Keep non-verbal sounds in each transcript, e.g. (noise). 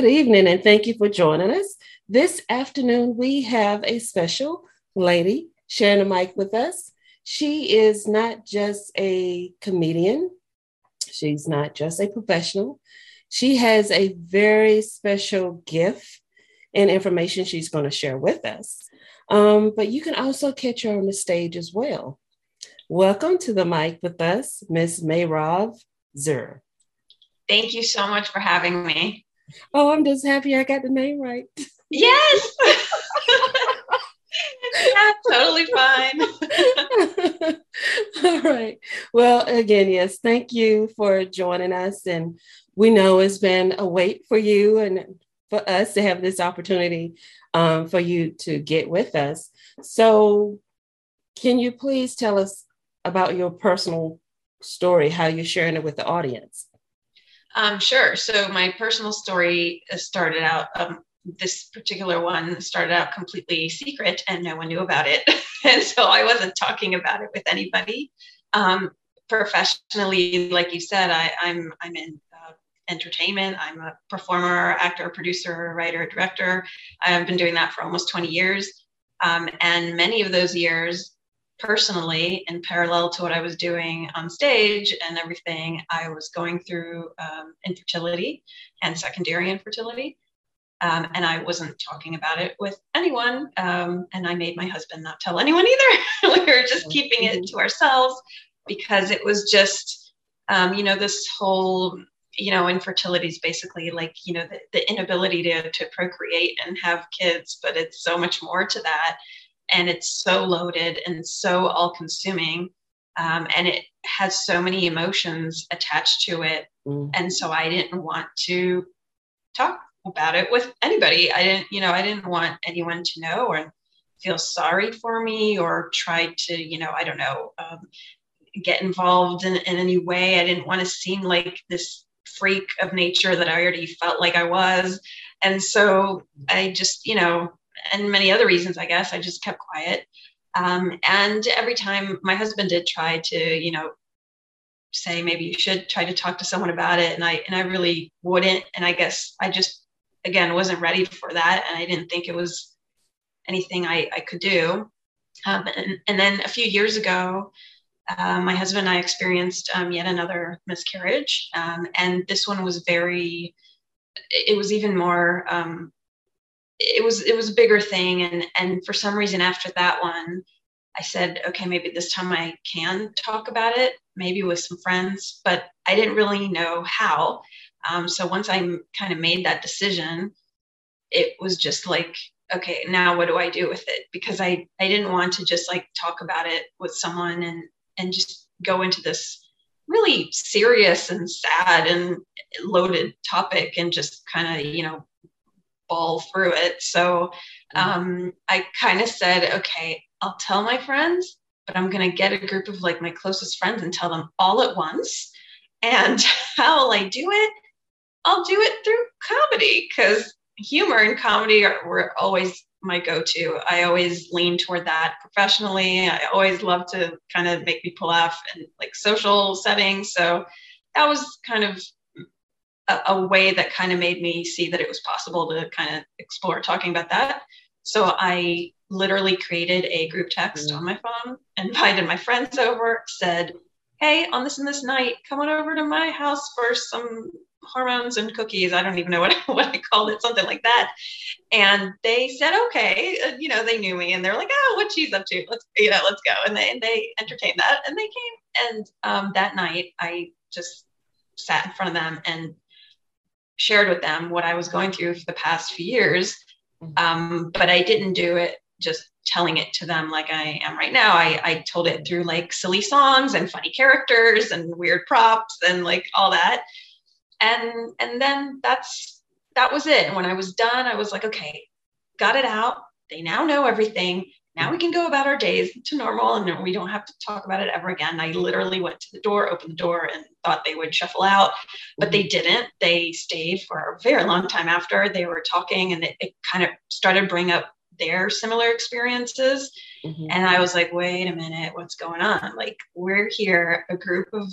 Good evening, and thank you for joining us. This afternoon, we have a special lady sharing a mic with us. She is not just a comedian, she's not just a professional. She has a very special gift and information she's going to share with us. Um, but you can also catch her on the stage as well. Welcome to the mic with us, Miss Meirav Zur. Thank you so much for having me. Oh, I'm just happy I got the name right. Yes. (laughs) totally fine. (laughs) All right. Well, again, yes, thank you for joining us. And we know it's been a wait for you and for us to have this opportunity um, for you to get with us. So, can you please tell us about your personal story, how you're sharing it with the audience? Um, sure. So my personal story started out. Um, this particular one started out completely secret, and no one knew about it, (laughs) and so I wasn't talking about it with anybody. Um, professionally, like you said, I, am I'm, I'm in uh, entertainment. I'm a performer, actor, producer, writer, director. I've been doing that for almost 20 years, um, and many of those years personally in parallel to what I was doing on stage and everything, I was going through um, infertility and secondary infertility. Um, and I wasn't talking about it with anyone. Um, and I made my husband not tell anyone either. (laughs) we were just keeping it to ourselves because it was just, um, you know, this whole, you know, infertility is basically like, you know, the, the inability to, to procreate and have kids, but it's so much more to that and it's so loaded and so all consuming um, and it has so many emotions attached to it. Mm. and so i didn't want to talk about it with anybody. I didn't you know i didn't want anyone to know or feel sorry for me or try to you know i don't know um, get involved in, in any way. I didn't want to seem like this freak of nature that i already felt like i was. And so i just you know and many other reasons, I guess. I just kept quiet. Um, and every time my husband did try to, you know, say maybe you should try to talk to someone about it, and I and I really wouldn't. And I guess I just again wasn't ready for that, and I didn't think it was anything I, I could do. Um, and, and then a few years ago, uh, my husband and I experienced um, yet another miscarriage, um, and this one was very. It was even more um, it was it was a bigger thing. And and for some reason after that one i said okay maybe this time i can talk about it maybe with some friends but i didn't really know how. Um, so once i kind of made that decision it was just like okay now what do i do with it? Because i i didn't want to just like talk about it with someone and and just go into this really serious and sad and loaded topic and just kind of you know ball through it. So mm-hmm. um, I kind of said, okay, I'll tell my friends, but I'm going to get a group of like my closest friends and tell them all at once. And (laughs) how will I do it? I'll do it through comedy because humor and comedy are, were always my go-to. I always lean toward that professionally. I always love to kind of make people laugh in like social settings. So that was kind of a, a way that kind of made me see that it was possible to kind of explore talking about that. So I literally created a group text mm-hmm. on my phone, invited my friends over, said, Hey, on this and this night, come on over to my house for some hormones and cookies. I don't even know what, (laughs) what I called it, something like that. And they said, okay, uh, you know, they knew me and they're like, oh, what she's up to. Let's, you know, let's go. And they, and they entertained that and they came. And um, that night I just sat in front of them and shared with them what I was going through for the past few years. Mm-hmm. Um, but I didn't do it just telling it to them like I am right now. I, I told it through like silly songs and funny characters and weird props and like all that. And and then that's that was it. And when I was done, I was like, okay, got it out. They now know everything now we can go about our days to normal and we don't have to talk about it ever again. I literally went to the door, opened the door, and thought they would shuffle out, but they didn't. They stayed for a very long time after they were talking, and it, it kind of started bring up their similar experiences. Mm-hmm. And I was like, wait a minute, what's going on? Like, we're here, a group of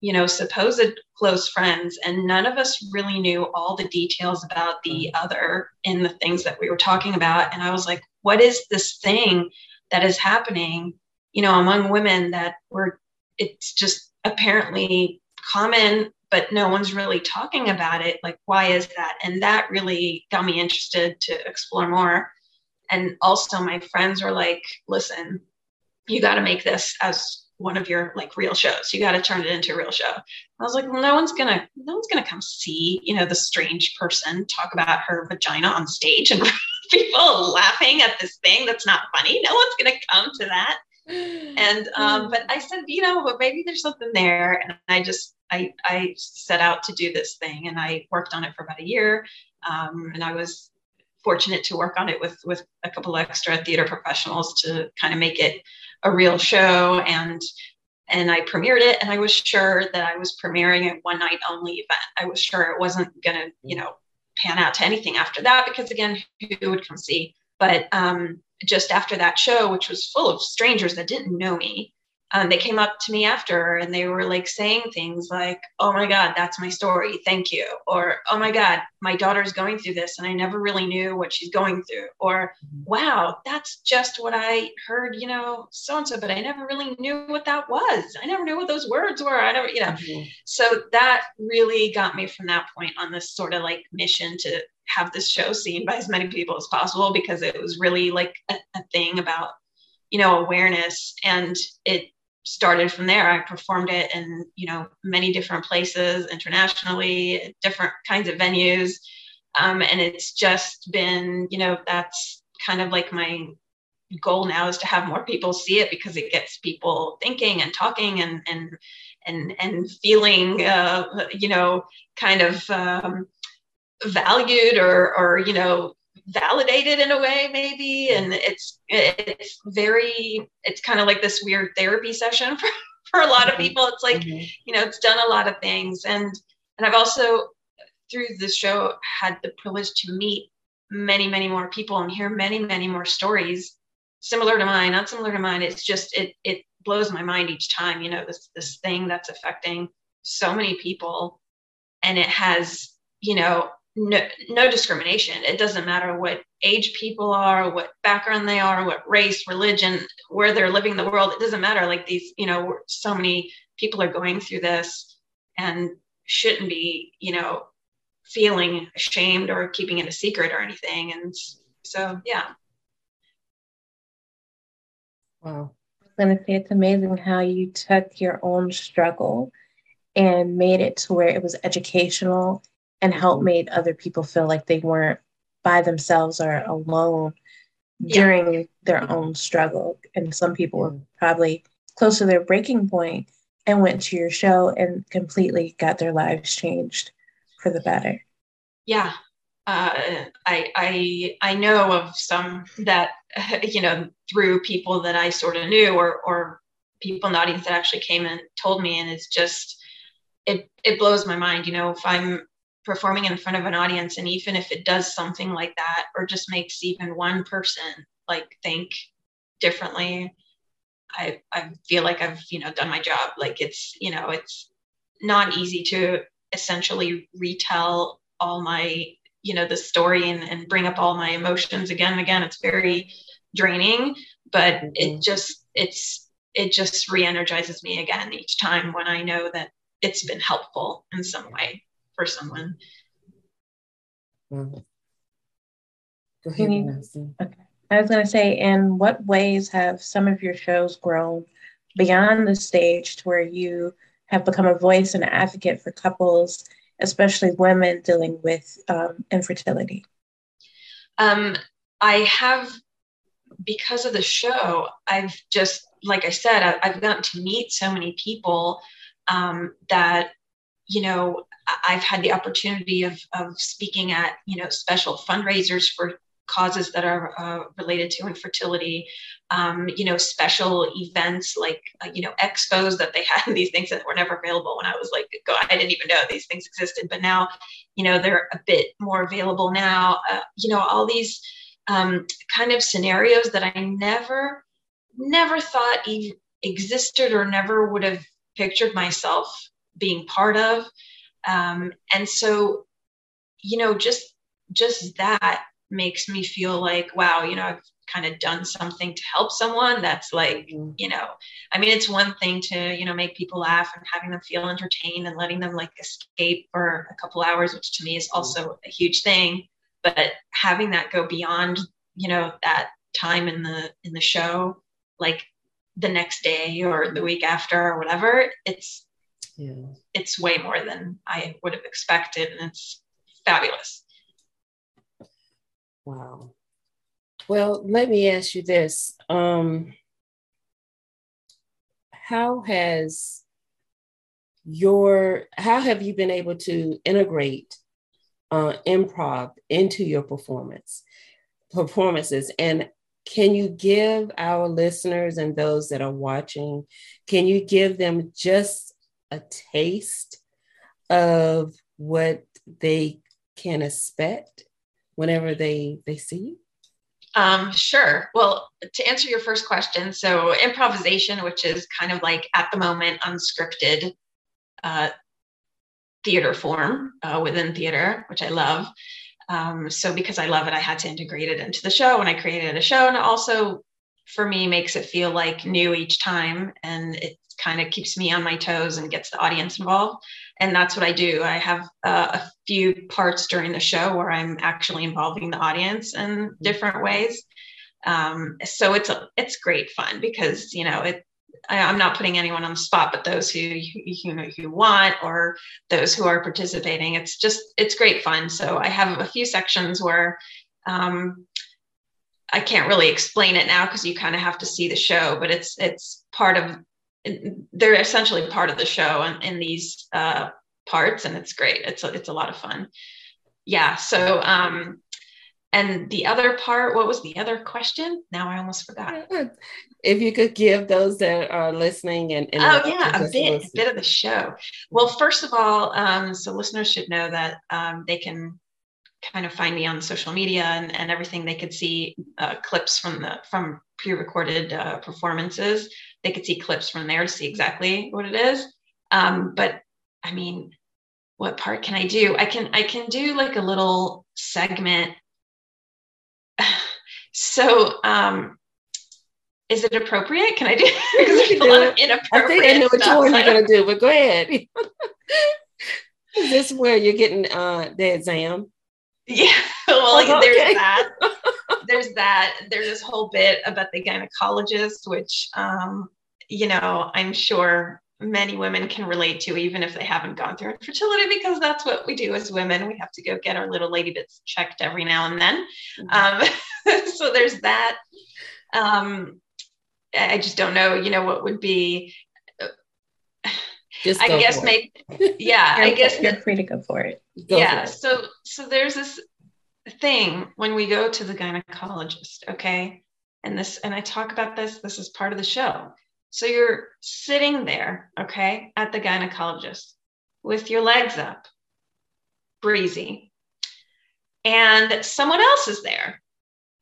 you know, supposed close friends, and none of us really knew all the details about the mm-hmm. other in the things that we were talking about. And I was like, what is this thing that is happening, you know, among women that we're, it's just apparently common, but no one's really talking about it. Like, why is that? And that really got me interested to explore more. And also, my friends were like, listen, you got to make this as one of your like real shows. You got to turn it into a real show. I was like, well, no one's gonna, no one's gonna come see, you know, the strange person talk about her vagina on stage and (laughs) people laughing at this thing that's not funny. No one's gonna come to that. And (gasps) um, but I said, you know, but maybe there's something there. And I just I I set out to do this thing, and I worked on it for about a year. Um, and I was fortunate to work on it with with a couple extra theater professionals to kind of make it a real show and and I premiered it and I was sure that I was premiering a one night only event. I was sure it wasn't going to, you know, pan out to anything after that because again, who would come see? But um, just after that show, which was full of strangers that didn't know me, um, they came up to me after and they were like saying things like, Oh my God, that's my story. Thank you. Or, Oh my God, my daughter's going through this and I never really knew what she's going through. Or, mm-hmm. Wow, that's just what I heard, you know, so and so, but I never really knew what that was. I never knew what those words were. I never, you know. Mm-hmm. So that really got me from that point on this sort of like mission to have this show seen by as many people as possible because it was really like a, a thing about you know awareness and it started from there. I performed it in, you know, many different places internationally, different kinds of venues. Um, and it's just been, you know, that's kind of like my goal now is to have more people see it because it gets people thinking and talking and and and and feeling, uh, you know, kind of um, valued or or you know validated in a way maybe and it's it's very it's kind of like this weird therapy session (laughs) for, for a lot of mm-hmm. people it's like mm-hmm. you know it's done a lot of things and and i've also through the show had the privilege to meet many many more people and hear many many more stories similar to mine not similar to mine it's just it it blows my mind each time you know this this thing that's affecting so many people and it has you know no, no discrimination. It doesn't matter what age people are, what background they are, what race, religion, where they're living in the world. It doesn't matter. Like these, you know, so many people are going through this and shouldn't be, you know, feeling ashamed or keeping it a secret or anything. And so, yeah. Wow. I was going to say it's amazing how you took your own struggle and made it to where it was educational and help made other people feel like they weren't by themselves or alone during yeah. their own struggle. And some people were probably close to their breaking point and went to your show and completely got their lives changed for the better. Yeah. Uh, I, I I know of some that (laughs) you know through people that I sort of knew or or people in the audience that actually came and told me and it's just it it blows my mind you know if I'm performing in front of an audience and even if it does something like that or just makes even one person like think differently i i feel like i've you know done my job. Like it's you know it's not easy to essentially retell all my you know the story and, and bring up all my emotions again and again. It's very draining but mm-hmm. it just it's it just re-energizes me again each time when i know that it's been helpful in some way for someone. Mm-hmm. Go ahead, you, okay. I was going to say, in what ways have some of your shows grown beyond the stage to where you have become a voice and advocate for couples, especially women dealing with um, infertility? Um, I have, because of the show, I've just, like I said, I, have gotten to meet so many people um, that, you know, I've had the opportunity of, of speaking at, you know, special fundraisers for causes that are uh, related to infertility, um, you know, special events like, uh, you know, expos that they (laughs) had, these things that were never available when I was like, go, I didn't even know these things existed, but now, you know, they're a bit more available now. Uh, you know, all these um, kind of scenarios that I never, never thought even existed or never would have pictured myself being part of. Um, and so, you know, just just that makes me feel like, wow, you know, I've kind of done something to help someone that's like mm-hmm. you know i mean it's one thing to you know make people laugh and having them feel entertained and letting them like escape for a couple hours which to me is mm-hmm. also a huge thing but having that go beyond you know that time in the in the show like the next day or the week after or whatever it's yeah. it's way more than i would have expected and it's fabulous wow well, let me ask you this. Um, how has your how have you been able to integrate uh, improv into your performance performances and can you give our listeners and those that are watching can you give them just a taste of what they can expect whenever they they see you um, sure. Well, to answer your first question, so improvisation, which is kind of like at the moment unscripted uh, theater form uh, within theater, which I love. Um, so because I love it, I had to integrate it into the show, and I created a show, and also for me makes it feel like new each time, and it kind of keeps me on my toes and gets the audience involved and that's what I do. I have uh, a few parts during the show where I'm actually involving the audience in different ways. Um, so it's a, it's great fun because you know it. I, am not putting anyone on the spot, but those who you know who want or those who are participating. It's just it's great fun. So I have a few sections where. Um, I can't really explain it now because you kind of have to see the show, but it's it's part of they're essentially part of the show in, in these uh, parts, and it's great. It's a, it's a lot of fun. Yeah. So, um, and the other part, what was the other question? Now I almost forgot. (laughs) If you could give those that are listening and, and oh yeah, a bit, a bit of the show. Well, first of all, um, so listeners should know that um, they can kind of find me on social media and, and everything. They could see uh, clips from the from pre-recorded uh, performances they could see clips from there to see exactly what it is. Um, but I mean, what part can I do? I can I can do like a little segment. (sighs) so um, is it appropriate? Can I do? (laughs) Because there's a lot of inappropriate. I think I know what stuff. you're going to do, but go (laughs) ahead. (laughs) is this where you're getting uh, the exam? Yeah. (laughs) Well, like, okay. there's that. there's that. There's this whole bit about the gynecologist, which um, you know, I'm sure many women can relate to, even if they haven't gone through infertility, because that's what we do as women. We have to go get our little lady bits checked every now and then. Mm-hmm. Um, (laughs) so there's that. Um, I just don't know, you know, what would be. Just I guess maybe, yeah, (laughs) I guess you're free to go for it. Go yeah. For it. So, so there's this thing when we go to the gynecologist, okay, and this, and I talk about this. This is part of the show so you're sitting there, okay, at the gynecologist with your legs up, breezy, and someone else is there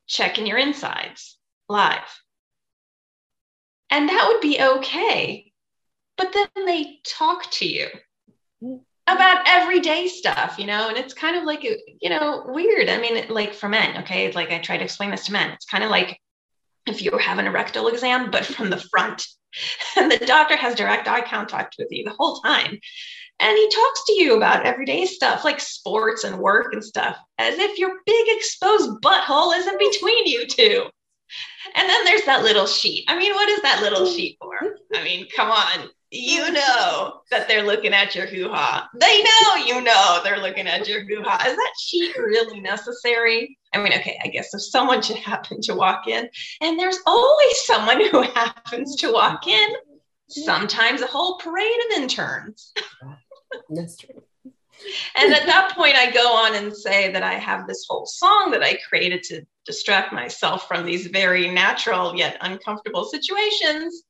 checking your insides live. And that would be okay. But then they talk to you about everyday stuff, you know, and it's kind of like, uh, you know, weird. I mean, like for men, okay, like I try to explain this to men. It's kind of like if you were having a rectal exam, but (laughs) from the front. And the doctor has direct eye contact with you the whole time. And he talks to you about everyday stuff like sports and work and stuff, as if your big exposed butthole isn't between you two. And then there's that little sheet. I mean, what is that little sheet for? I mean, come on you know that they're looking at your hoo ha. They know you know they're looking at your hoo ha. Is that sheet really necessary? I mean, okay, I guess if someone should happen to walk in, and there's always someone who (laughs) happens to walk in, sometimes a whole parade of interns. That's true. And at that point, I go on and say that I have this whole song that I created to distract myself from these very natural yet uncomfortable situations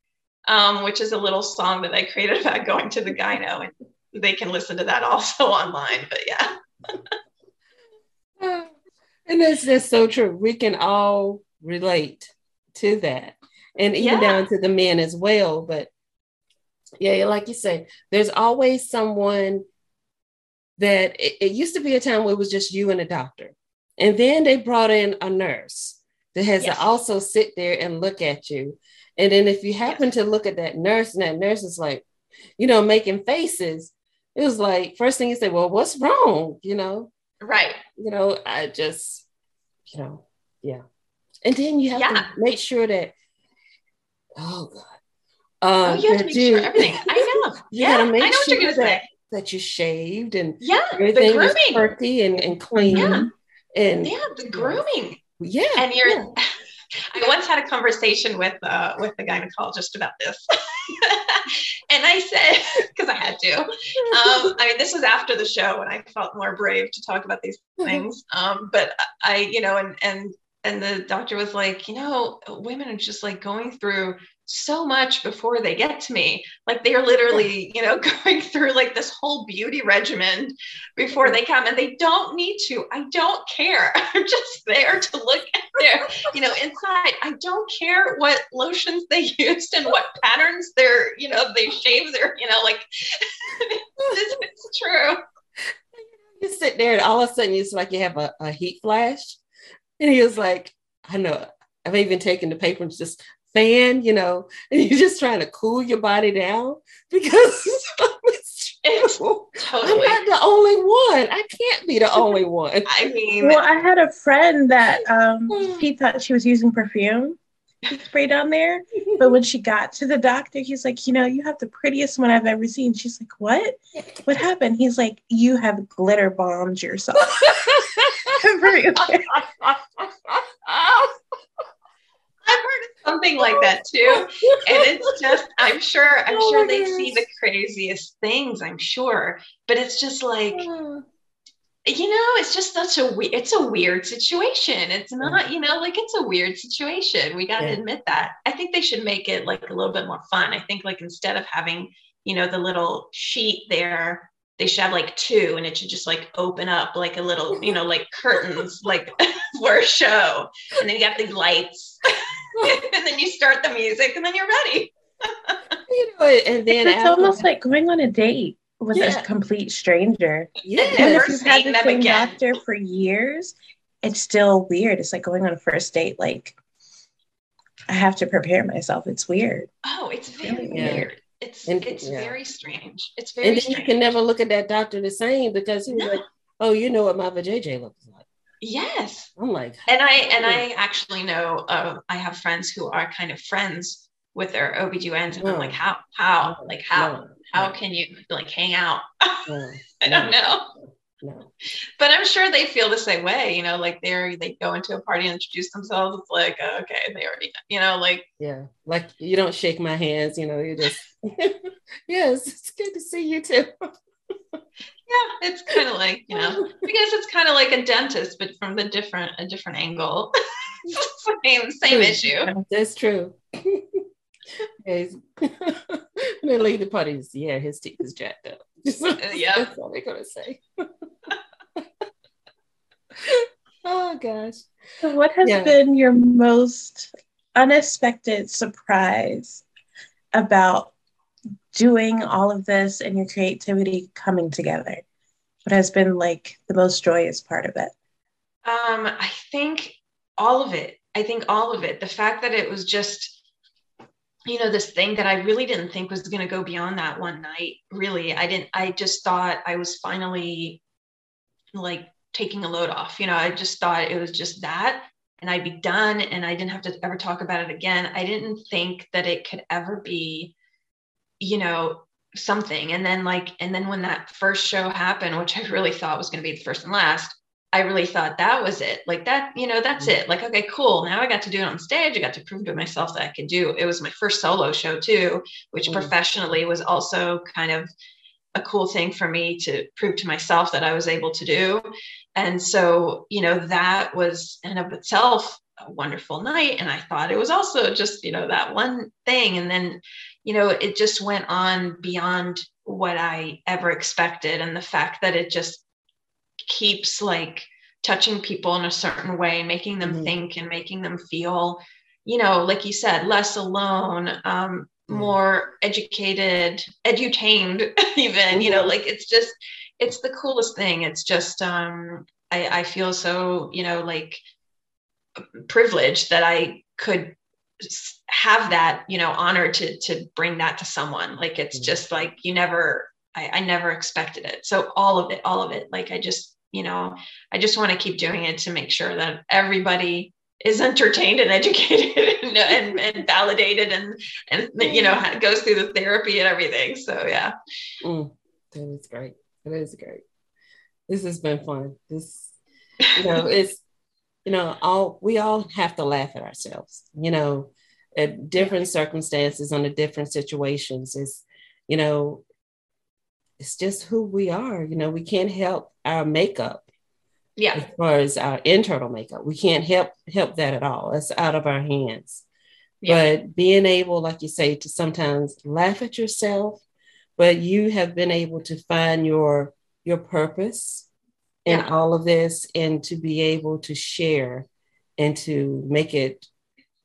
um, which is a little song that I created about going to the gyno, and they can listen to that also (laughs) online. But yeah. (laughs) and that's just so true. We can all relate to that, and even yeah. down to the men as well. But Yeah, like you say, there's always someone that it, it, used to be a time where it was just you and a doctor. And then they brought in a nurse that has yes. to also sit there and look at you. And then if you happen to look at that nurse and that nurse is like, you know, making faces, it was like, first thing you say, well, what's wrong? You know? Right. You know, I just, you know, yeah. And then you have yeah. to make sure that, oh God. Um, oh, you have to make you, sure everything. I know. (laughs) Yeah, I know sure what you're gonna that, say. that you shaved and yeah, everything the grooming. is perky and, and clean. Yeah. And yeah, the grooming. Yeah. And you're yeah. I once had a conversation with uh, with the gynecologist about this, (laughs) and I said (laughs) because I had to. Um, I mean, this was after the show, and I felt more brave to talk about these things. Um, but I, you know, and and and the doctor was like, you know, women are just like going through so much before they get to me. Like they're literally, you know, (laughs) going through like this whole beauty regimen before they come and they don't need to. I don't care. (laughs) I'm just there to look at their, you know, inside. I don't care what lotions they (laughs) used and what patterns they're, you know, they shave their, you know, like it's, it's true. You sit there and all of a sudden it's like you have a, a heat flash. And he was like, I know I've even taken the paper and just fan, you know, (laughs) and you're just trying to cool your body down (laughs) because (laughs) it's, it's totally. I'm not the only one. I can't be the only one. I mean, well, I had a friend that um, he thought she was using perfume spray on there, but when she got to the doctor, he's like, you know, you have the prettiest one I've ever seen. She's like, what? What happened? He's like, you have glitter bombed yourself. I've heard something like that too. And it's just, I'm sure, I'm oh sure they goodness. see the craziest things, I'm sure. But it's just like, hmm. you know, it's just such a weird, it's a weird situation. It's not, you know, like it's a weird situation. We got to yeah. admit that. I think they should make it like a little bit more fun. I think like instead of having, you know, the little sheet there, they should have like two and it should just like open up like a little, you know, like curtains, like (laughs) for a show. And then you got these lights. (laughs) (laughs) and then you start the music and then you're ready. (laughs) you know, and then it's, almost like going on a date with yeah. a complete stranger. Yeah, and if you've had the same again. doctor for years, it's still weird. It's like going on a first date. Like I have to prepare myself. It's weird. Oh, it's very yeah. weird. It's and, it's yeah. very strange. It's very. And then strange. you can never look at that doctor the same because he's no. like, "Oh, you know what my vajayjay looks like." Yes. I'm like, and I and I actually know uh, I have friends who are kind of friends with their OBGYNs and no. I'm like, how, how, like how, no. how can you like hang out? No. (laughs) I don't know. No. But I'm sure they feel the same way, you know, like they're they go into a party and introduce themselves. It's like, oh, okay, they already, you know, like yeah, like you don't shake my hands, you know, you just (laughs) yes, it's good to see you too (laughs) yeah, it's kind of like you know, I guess it's kind of like a dentist, but from the different a different angle. (laughs) same same issue. That's true. yeah, then leave the parties. Yeah, his teeth is jacked up. (laughs) Uh, yeah, that's all they're gonna say. (laughs) oh gosh. So what has yeah. been your most unexpected surprise about doing all of this and your creativity coming together? What has been like the most joyous part of it? Um, I think all of it. I think all of it. The fact that it was just, you know, this thing that I really didn't think was going to go beyond that one night. Really, I didn't. I just thought I was finally like taking a load off. You know, I just thought it was just that and I'd be done and I didn't have to ever talk about it again. I didn't think that it could ever be you know, something. And then like, and then when that first show happened, which I really thought was going to be the first and last, I really thought that was it. Like that, you know, that's it. Like, okay, cool. Now I got to do it on stage. I got to prove to myself that I could do. It was my first solo show too, which mm-hmm. professionally was also kind of a cool thing for me to prove to myself that I was able to do. And so, you know, that was in of itself a wonderful night. And I thought it was also just, you know, that one thing. And then, you know, it just went on beyond what I ever expected. And the fact that it just keeps like touching people in a certain way, making them mm-hmm. think and making them feel, you know, like you said, less alone, um, more educated, edutained, (laughs) even, you know, mm-hmm. like it's just, it's the coolest thing. It's just, um, I, I feel so, you know, like privileged that I could have that, you know, honor to, to bring that to someone. Like, it's mm-hmm. just like, you never, I, I never expected it. So all of it, all of it, like I just, you know, I just want to keep doing it to make sure that everybody is (laughs) entertained and educated (laughs) and, and, and, validated and and you know goes through the therapy and everything so yeah mm, that is great that is great this has been fun this you know (laughs) it's you know all we all have to laugh at ourselves you know at different circumstances under different situations. Is you know it's just who we are you know we can't help our makeup yeah. as far as our internal makeup. We can't help help that at all. It's out of our hands. Yeah. but being able like you say to sometimes laugh at yourself but you have been able to find your your purpose in yeah. all of this and to be able to share and to make it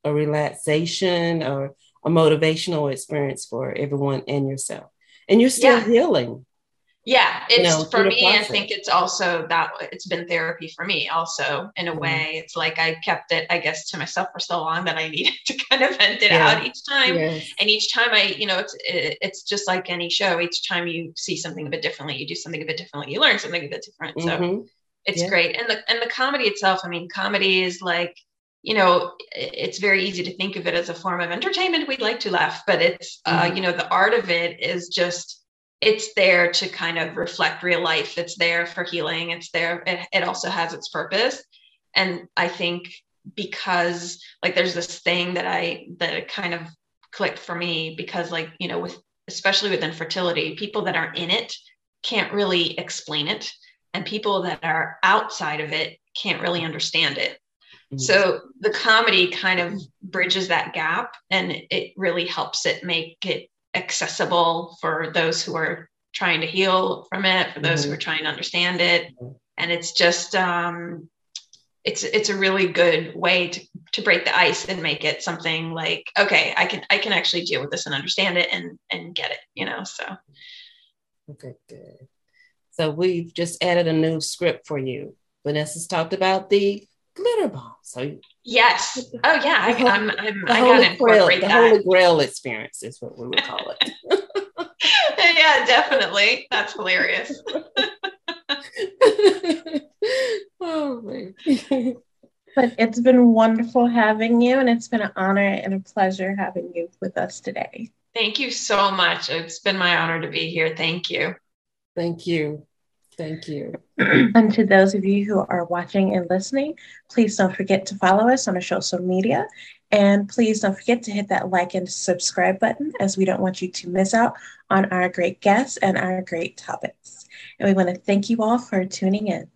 a relaxation or a motivational experience for everyone and yourself and you're still yeah. healing yeah it's you know, for me i think it's also that it's been therapy for me also in a mm-hmm. way it's like i kept it i guess to myself for so long that i (laughs) needed to kind of vent it yeah. out each time yes. and each time i you know it's it, it's just like any show each time you see something a bit differently you do something a bit differently you learn something a bit different mm-hmm. so it's yeah. great and the and the comedy itself i mean comedy is like you know it's very easy to think of it as a form of entertainment we'd like to laugh but it's uh, mm-hmm. uh you know the art of it is just it's there to kind of reflect real life. It's there for healing. It's there. It, it also has its purpose. And I think because like there's this thing that I that kind of clicked for me because like you know with especially with infertility, people that are in it can't really explain it, and people that are outside of it can't really understand it. Mm-hmm. So the comedy kind of bridges that gap and it really helps it make it accessible for those who are trying to heal from it, for those mm-hmm. who are trying to understand it. And it's just um, it's it's a really good way to, to break the ice and make it something like, okay, I can I can actually deal with this and understand it and and get it, you know. So okay, good. So we've just added a new script for you. Vanessa's talked about the glitter bomb. So yes, oh yeah, I, am I'm, I'm I gotta incorporate grail, that. The Holy Grail experience is what we would call it. (laughs) yeah, definitely. That's hilarious. (laughs) oh man. But it's been wonderful having you, and it's been an honor and a pleasure having you with us today. Thank you so much. It's been my honor to be here. Thank you. Thank you. Thank you. and to those of you who are watching and listening, please don't forget to follow us on our social media. And please don't forget to hit that like and subscribe button as we don't want you to miss out on our great guests and our great topics. And we want to thank you all for tuning in.